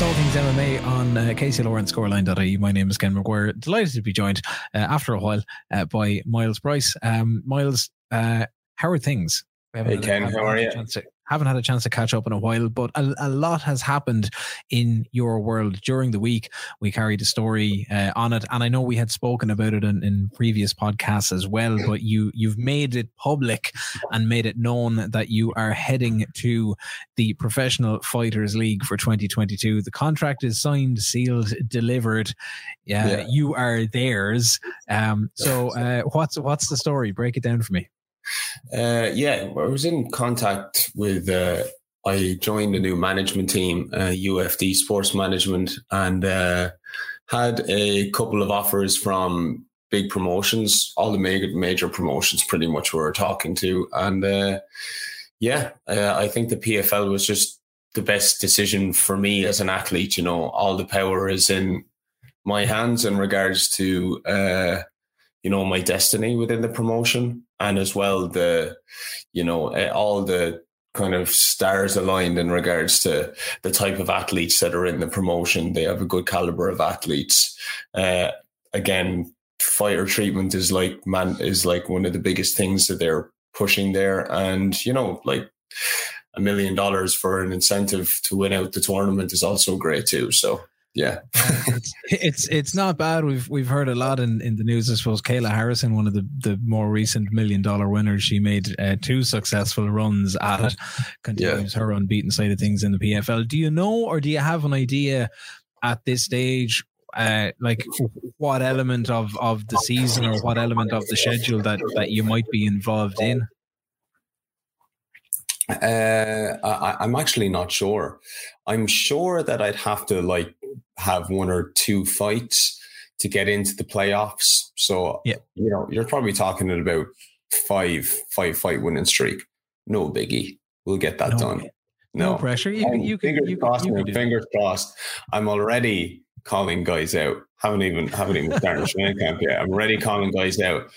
All things MMA on uh, Casey Lawrence Scoreline.ie. My name is Ken McGuire. Delighted to be joined uh, after a while uh, by Myles Price. Um, Myles, uh, how are things? Hey Ken, how are you? To, haven't had a chance to catch up in a while, but a, a lot has happened in your world during the week. We carried a story uh, on it, and I know we had spoken about it in, in previous podcasts as well. But you you've made it public and made it known that you are heading to the Professional Fighters League for 2022. The contract is signed, sealed, delivered. Yeah, yeah. you are theirs. Um, so uh, what's what's the story? Break it down for me. Uh, yeah, I was in contact with. Uh, I joined a new management team, uh, UFD Sports Management, and uh, had a couple of offers from big promotions. All the major major promotions, pretty much, we were talking to, and uh, yeah, uh, I think the PFL was just the best decision for me as an athlete. You know, all the power is in my hands in regards to you know my destiny within the promotion and as well the you know eh, all the kind of stars aligned in regards to the type of athletes that are in the promotion. They have a good caliber of athletes. Uh, again fighter treatment is like man is like one of the biggest things that they're pushing there. And you know like a million dollars for an incentive to win out the tournament is also great too. So yeah, it's, it's, it's not bad. We've we've heard a lot in, in the news. I suppose Kayla Harrison, one of the, the more recent million dollar winners, she made uh, two successful runs at it. Continues yeah. her unbeaten side of things in the PFL. Do you know, or do you have an idea at this stage? Uh, like what element of, of the season or what element of the schedule that, that you might be involved in? Uh, I, I'm actually not sure. I'm sure that I'd have to like have one or two fights to get into the playoffs. So, yeah. you know, you're probably talking at about five, five fight winning streak. No biggie. We'll get that no, done. No, no, pressure. You can, you can, fingers you crossed. You can fingers crossed. I'm already calling guys out. Haven't even haven't even started training camp yet. I'm already calling guys out.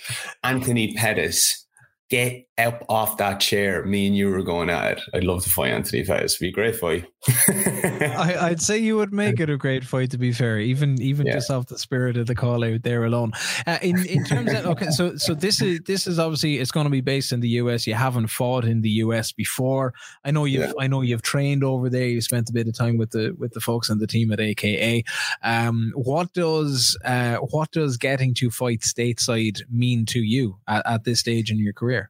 Anthony Pettis get up off that chair. Me and you were going at it. I'd love to fight Anthony Pettis. Be a great fight. I, would say you would make it a great fight. To be fair, even even yeah. just off the spirit of the call out there alone. Uh, in in terms of okay, so so this is this is obviously it's going to be based in the US. You haven't fought in the US before. I know you've yeah. I know you've trained over there. You spent a bit of time with the with the folks and the team at AKA. Um, what does uh, what does getting to fight stateside mean to you at, at this stage in your career?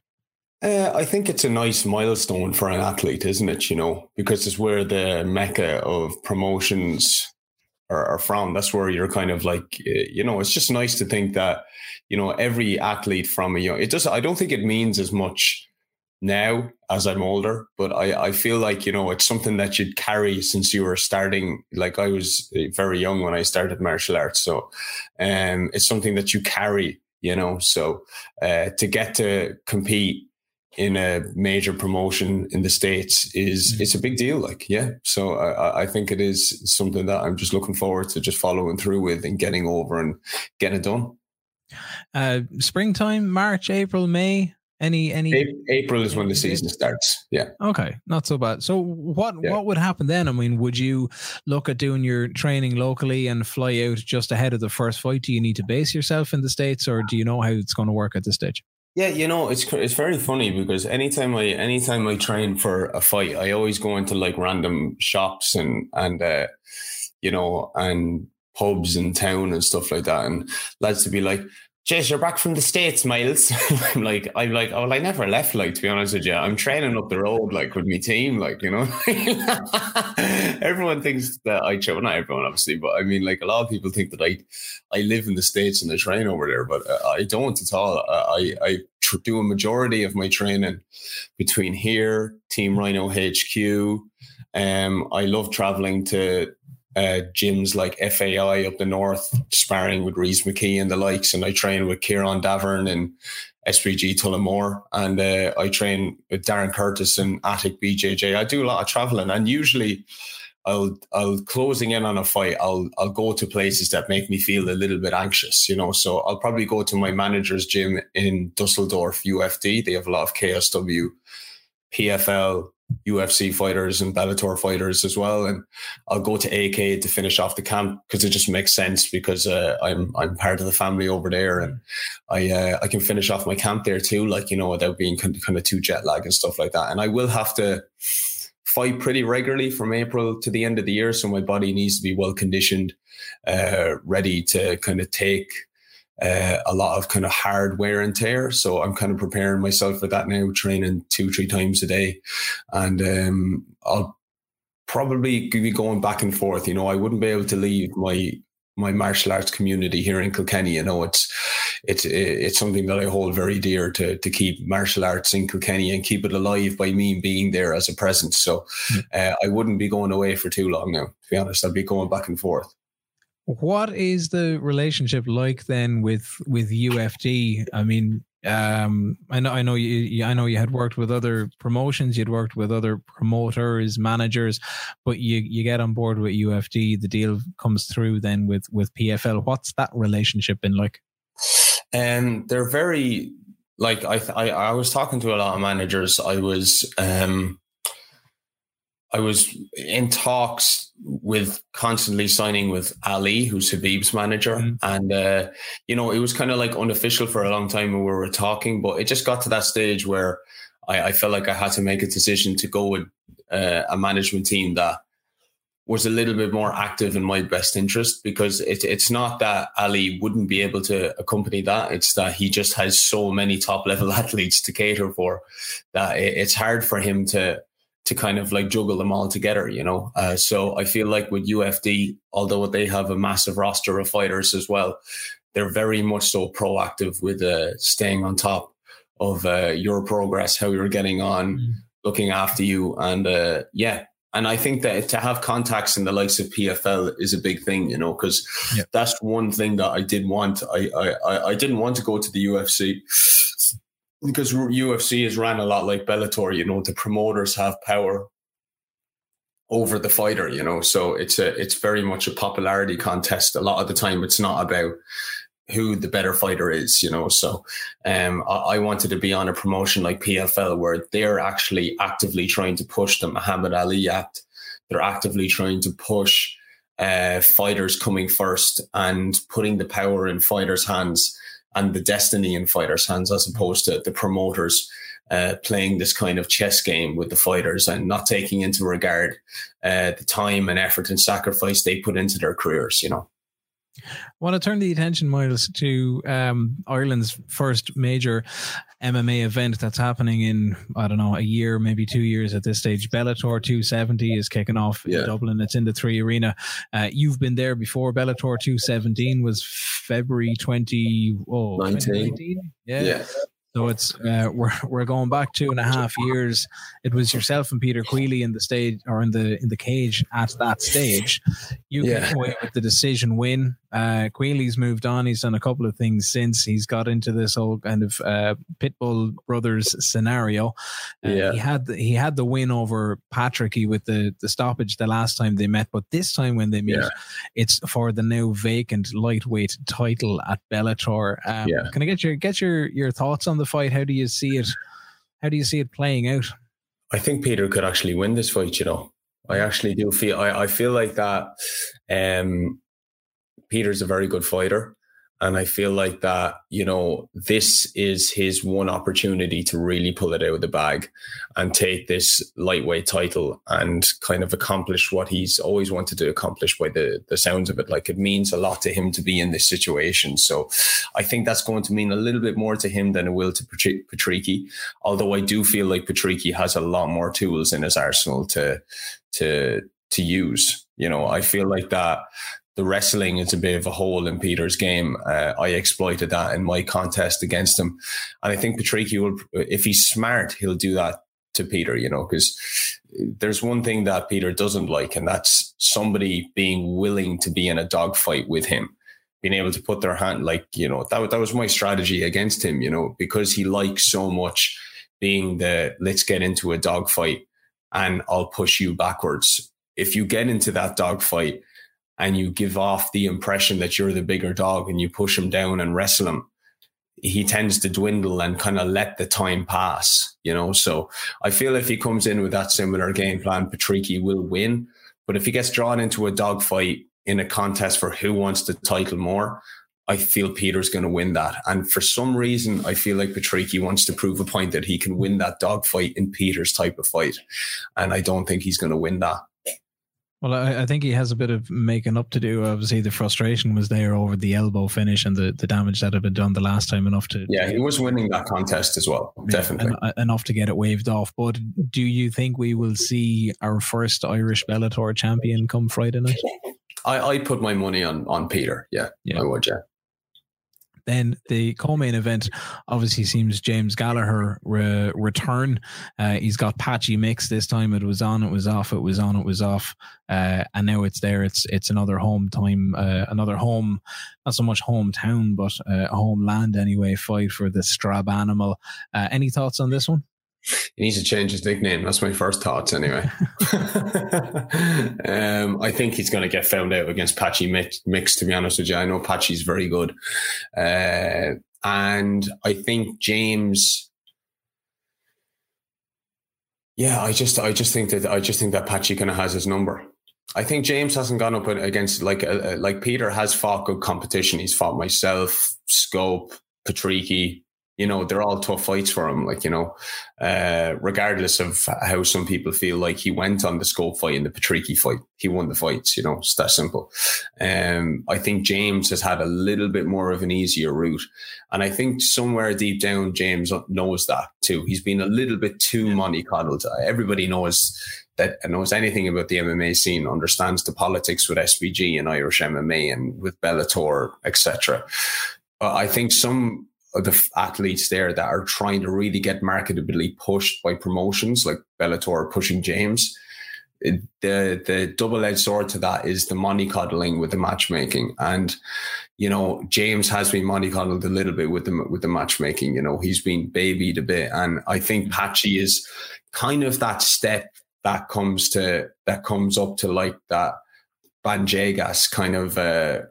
Uh, I think it's a nice milestone for an athlete, isn't it? You know, because it's where the mecca of promotions are, are, from. That's where you're kind of like, uh, you know, it's just nice to think that, you know, every athlete from a young, it does, I don't think it means as much now as I'm older, but I, I feel like, you know, it's something that you'd carry since you were starting. Like I was uh, very young when I started martial arts. So, um, it's something that you carry, you know, so, uh, to get to compete in a major promotion in the states is mm-hmm. it's a big deal like yeah. So I, I think it is something that i'm just looking forward to just following through with and getting over and getting it done. Uh springtime march april may any any april is when the season starts yeah. Okay not so bad. So what yeah. what would happen then? I mean would you look at doing your training locally and fly out just ahead of the first fight? Do you need to base yourself in the states or do you know how it's going to work at this stage yeah, you know, it's it's very funny because anytime I anytime I train for a fight, I always go into like random shops and and uh, you know and pubs in town and stuff like that, and lads to be like, Jez, you're back from the States, Myles. I'm like, I'm like, oh, I never left, like, to be honest with you. I'm training up the road, like, with my team, like, you know. everyone thinks that I train, not everyone, obviously, but I mean, like, a lot of people think that I I live in the States and I train over there, but uh, I don't at all. I, I tr- do a majority of my training between here, Team Ryano HQ. Um, I love traveling to uh, gyms like FAI up the north, sparring with Rhys McKee and the likes. And I train with Kieran Davern and SBG Tullamore. And uh, I train with Darren Curtis and Attic BJJ. I do a lot of traveling. And usually I'll, I'll closing in on a fight, I'll, I'll go to places that make me feel a little bit anxious, you know. So I'll probably go to my manager's gym in Dusseldorf, UFD. They have a lot of KSW PFL, UFC fighters and Bellator fighters as well. And I'll go to AK to finish off the camp because it just makes sense because uh, I'm I'm part of the family over there and I uh, I can finish off my camp there too, like you know, without being kind of, kind of too jet lag and stuff like that. And I will have to fight pretty regularly from April to the end of the year, so my body needs to be well conditioned, uh, ready to kind of take uh, a lot of kind of hard wear and tear. So I'm kind of preparing myself for that now, training two, three times a day. And um, I'll probably be going back and forth. You know, I wouldn't be able to leave my my martial arts community here in Kilkenny. You know, it's it's it's something that I hold very dear to to keep martial arts in Kilkenny and keep it alive by me being there as a presence. So mm. uh, I wouldn't be going away for too long now. To be honest, I'd be going back and forth. What is the relationship like then with with UFD? I mean, um, I know, I know you, I know you had worked with other promotions, you'd worked with other promoters, managers, but you you get on board with UFD. The deal comes through then with with PFL. What's that relationship been like? Um, they're very like I, I I was talking to a lot of managers. I was um I was in talks with constantly signing with Ali, who's Khabib's manager, mm. and uh, you know it was kind of like unofficial for a long time when we were talking, but it just got to that stage where I, I felt like I had to make a decision to go with uh, a management team that was a little bit more active in my best interest because it, it's not that Ali wouldn't be able to accompany that. It's that he just has so many top level athletes to cater for that it, it's hard for him to to kind of like juggle them all together, you know. Uh, so I feel like with UFD, although they have a massive roster of fighters as well, they're very much so proactive with uh, staying on top of uh, your progress, how you're getting on, mm. looking after you, and uh, yeah. And I think that to have contacts in the likes of PFL is a big thing, you know, because yeah. that's one thing that I did want. I, I I didn't want to go to the UFC because UFC is ran a lot like Bellator. You know, the promoters have power over the fighter. You know, so it's a it's very much a popularity contest. A lot of the time, it's not about who the better fighter is. You know, so um, I, I wanted to be on a promotion like PFL where they're actually actively trying to push the Muhammad Ali Act. They're actively trying to push uh, fighters coming first and putting the power in fighters' hands and the destiny in fighters' hands as opposed to the promoters uh, playing this kind of chess game with the fighters and not taking into regard uh, the time and effort and sacrifice they put into their careers, you know. I want to turn the attention, Myles, to um, Ireland's first major MMA event that's happening in, I don't know, a year, maybe two years at this stage. Bellator 270 is kicking off yeah. in Dublin. It's in the three arena. Uh, you've been there before. Bellator 217 was February 20, oh, 2019. Yeah. yeah. So it's uh, we're we're going back two and a half years. It was yourself and Peter Queally in the stage or in the in the cage at that stage. You yeah. came away with the decision win. Uh, Queally's moved on. He's done a couple of things since. He's got into this whole kind of uh, Pitbull brothers scenario. Uh, yeah. He had the, he had the win over Patricky with the the stoppage the last time they met, but this time when they meet, yeah. it's for the now vacant lightweight title at Bellator. Um, yeah. Can I get your get your your thoughts on the fight? How do you see it? How do you see it playing out? I think Peter could actually win this fight. You know, I actually do feel. I, I feel like that. Um, Peter's a very good fighter. And I feel like that, you know, this is his one opportunity to really pull it out of the bag and take this lightweight title and kind of accomplish what he's always wanted to accomplish by the, the sounds of it. Like it means a lot to him to be in this situation. So I think that's going to mean a little bit more to him than it will to Patricky. Although I do feel like Patricky has a lot more tools in his arsenal to, to, to use. You know, I feel like that the wrestling is a bit of a hole in Peter's game. Uh, I exploited that in my contest against him. And I think Patricky will, if he's smart, he'll do that to Peter, you know, because there's one thing that Peter doesn't like, and that's somebody being willing to be in a dogfight with him, being able to put their hand, like, you know, that, that was my strategy against him, you know, because he likes so much being the let's get into a dogfight and I'll push you backwards. If you get into that dogfight, and you give off the impression that you're the bigger dog and you push him down and wrestle him, he tends to dwindle and kind of let the time pass, you know. So I feel if he comes in with that similar game plan, Patricky will win. But if he gets drawn into a dogfight in a contest for who wants the title more, I feel Peter's going to win that. And for some reason, I feel like Patricky wants to prove a point that he can win that dogfight in Peter's type of fight. And I don't think he's going to win that. Well, I, I, think he has a bit of making up to do. Obviously, the frustration was there over the elbow finish and the, the damage that had been done the last time enough to. Yeah, he was winning that contest as well, definitely. En- enough to get it waved off. But do you think we will see our first Irish Bellator champion come Friday night? I, I put my money on on Peter. Yeah, yeah. I would. Yeah. Then the co-main event obviously seems James Gallagher re- return. Uh, he's got Patchy Mix this time. It was on, it was off, it was on, it was off, uh, and now it's there. It's it's another home time, uh, another home, not so much hometown, but uh, homeland anyway. Fight for the Strabanimal. Uh, any thoughts on this one? He needs to change his nickname. That's my first thoughts, anyway. um, I think he's going to get found out against Patchy Mix, Mix, to be honest with you. I know Patchy's very good. Uh, and I think James. Yeah, I just, I just think that, I just think that Patchy kind of has his number. I think James hasn't gone up against like, uh, like Peter has fought good competition. He's fought myself, Scope, Patricky, you know, they're all tough fights for him. Like, you know, uh, regardless of how some people feel like he went on the scope fight and the Patricky fight, he won the fights, you know, it's that simple. Um, I think James has had a little bit more of an easier route. And I think somewhere deep down, James knows that too. He's been a little bit too money coddled. Everybody knows that knows anything about the MMA scene, understands the politics with SBG and Irish MMA and with Bellator, etc. I think some the athletes there that are trying to really get marketably pushed by promotions like Bellator pushing James. The the double edged sword to that is the money coddling with the matchmaking, and you know James has been money coddled a little bit with the with the matchmaking. You know he's been babied a bit, and I think Patchy is kind of that step that comes to that comes up to like that Bandejas kind of uh,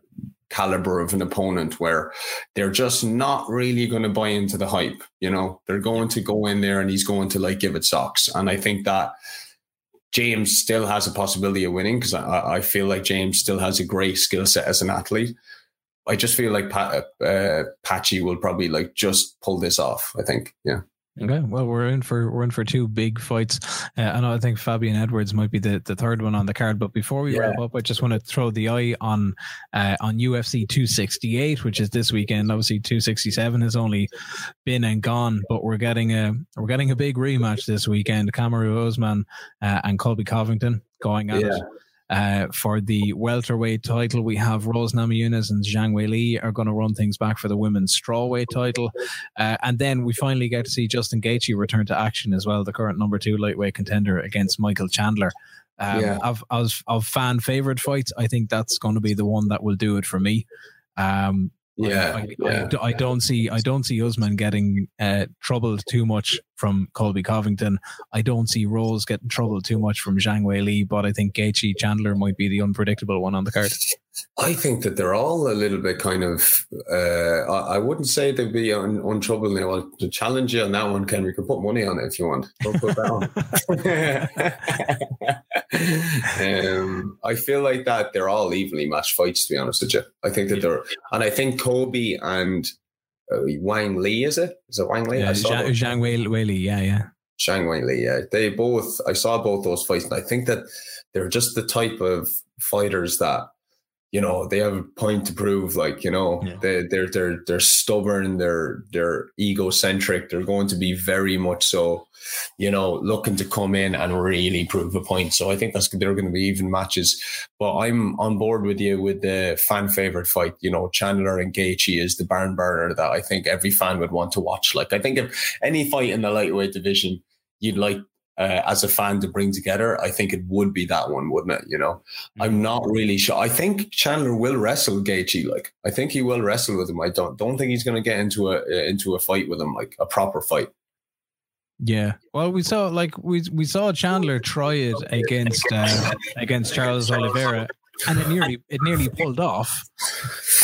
caliber of an opponent where they're just not really going to buy into the hype. You know, they're going to go in there and he's going to like give it socks. And I think that James still has a possibility of winning because I, I, feel like James still has a great skill set as an athlete. I just feel like Pat, uh, Patchy will probably like just pull this off. I think, yeah. Okay, well, we're in for we're in for two big fights, uh, and I think Fabian Edwards might be the, the third one on the card. But before we yeah. wrap up, I just want to throw the eye on uh, on UFC 268, which is this weekend. Obviously, 267 has only been and gone, but we're getting a we're getting a big rematch this weekend. Kamaru Usman uh, and Colby Covington going at yeah. it. Uh, for the welterweight title, we have Rose Namajunas and Zhang Weili are going to run things back for the women's strawweight title. Uh, and then we finally get to see Justin Gaethje return to action as well, the current number two lightweight contender against Michael Chandler. Um, yeah. of, of, of fan favorite fights, I think that's going to be the one that will do it for me. Um, yeah, I, yeah. I, I, don't see I don't see Usman getting uh, troubled too much from Colby Covington. I don't see Rose getting troubled too much from Zhang Weili, but I think Gaethje Chandler might be the unpredictable one on the card. I think that they're all a little bit kind of. Uh, I, I, wouldn't say they'd be un, untroubled. Well, to challenge you on that one, Ken, we can put money on it if you want. Don't put that on. um, I feel like that they're all evenly matched fights. To be honest with you, I think that they're, and I think Colby and uh, Wang Lee is it? Is it Wang Lee? Yeah, Zhang, Zhang Wei, Wei Li. Yeah, yeah. Zhang Weili. Yeah, they both. I saw both those fights, and I think that they're just the type of fighters that you know they have a point to prove like you know yeah. they, they're they're they're stubborn they're they're egocentric they're going to be very much so you know looking to come in and really prove a point. So i think that's they're going to be even matches. But i'm on board with you with the fan favorite fight. You know chandler and Gaethje is the barn burner that i think every fan would want to watch. Like i think if any fight in the lightweight division you'd like uh, as a fan to bring together, I think it would be that one, wouldn't it? You know, mm-hmm. I'm not really sure. I think Chandler will wrestle Gaethje. Like, I think he will wrestle with him. I don't don't think he's going to get into a uh, into a fight with him, like a proper fight. Yeah, well, we saw like we we saw Chandler try it against uh, against Charles Oliveira, and it nearly it nearly pulled off.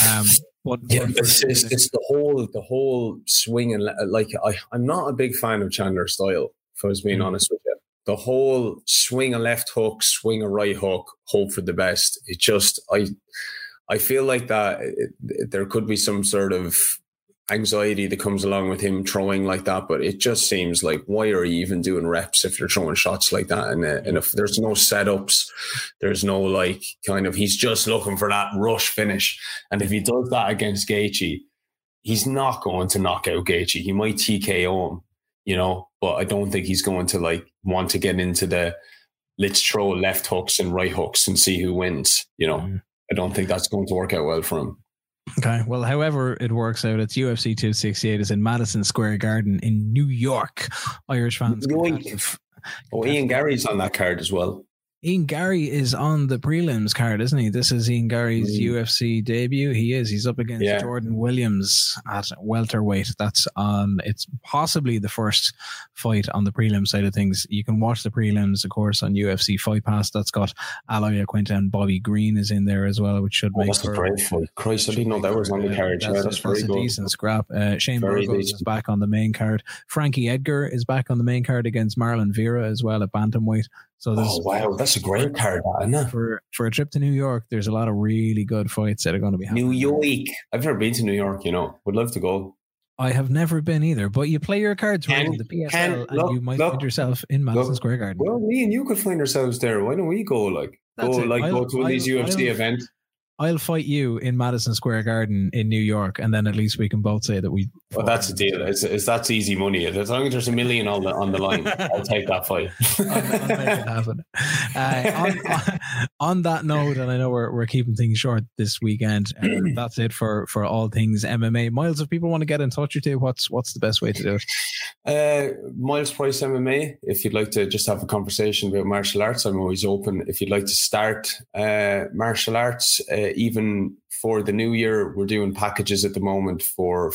Um, But, yeah, it's, it's, it's, the whole the whole swing and like I, I'm not a big fan of Chandler's style. If I was being mm. honest with you, the whole swing a left hook, swing a right hook, hope for the best. It just I I feel like that it, there could be some sort of anxiety that comes along with him throwing like that. But it just seems like why are you even doing reps if you're throwing shots like that? And, uh, and if there's no setups, there's no like kind of he's just looking for that rush finish. And if he does that against Gaethje, he's not going to knock out Gaethje. He might TKO him, you know, but I don't think he's going to like want to get into the let's throw left hooks and right hooks and see who wins. You know, mm. I don't think that's going to work out well for him. Okay. Well, however it works out, it's UFC 268 is in Madison Square Garden in New York. Irish fans. Oh, Ian Garry's on that card as well. Ian Garry is on the prelims card, isn't he? This is Ian Garry's mm. UFC debut. He is. He's up against yeah. Jordan Williams at welterweight. That's on. It's possibly the first fight on the prelim side of things. You can watch the prelims, of course, on UFC Fight Pass. That's got Al Iaquinta and Bobby Green is in there as well, which should oh, make. That's for, a great fight. Christ, I didn't know that was on the card. That's, yeah, that's, that's a good. decent scrap. Uh, Shane Burgos is back on the main card. Frankie Edgar is back on the main card against Marlon Vera as well at bantamweight. So oh wow, that's a great card, isn't it? For for a trip to New York, there's a lot of really good fights that are going to be happening. New York. I've never been to New York. You know, would love to go. I have never been either, but you play your cards right in the PFL, can, and look, you might look, find yourself in Madison look, Square Garden. Well, me and you could find ourselves there. Why don't we go? Like That's go, it. like I'll, go to of these UFC I'll, events. I'll fight you in Madison Square Garden in New York, and then at least we can both say that we. Well, that's the deal. It's, it's that's easy money. As long as there's a million on the on the line, I'll take that fight. I'll, I'll make it happen. Uh, on, on, that note, and I know we're, we're keeping things short this weekend. Uh, that's it for for all things MMA. Myles, if people want to get in touch with you, what's what's the best way to do it? Uh, Myles Price MMA. If you'd like to just have a conversation about martial arts, I'm always open. If you'd like to start uh, martial arts uh, even for the new year, we're doing packages at the moment for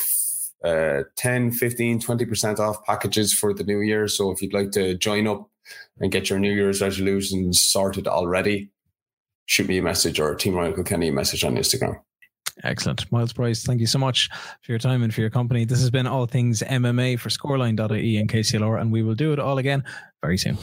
uh, 10, 15, 20% off packages for the new year. So if you'd like to join up and get your New Year's resolutions sorted already, shoot me a message or Team Ryano Kilkenny a message on Instagram. Excellent. Myles Price, thank you so much for your time and for your company. This has been All Things MMA for Scoreline.ie and KCLR, and we will do it all again very soon.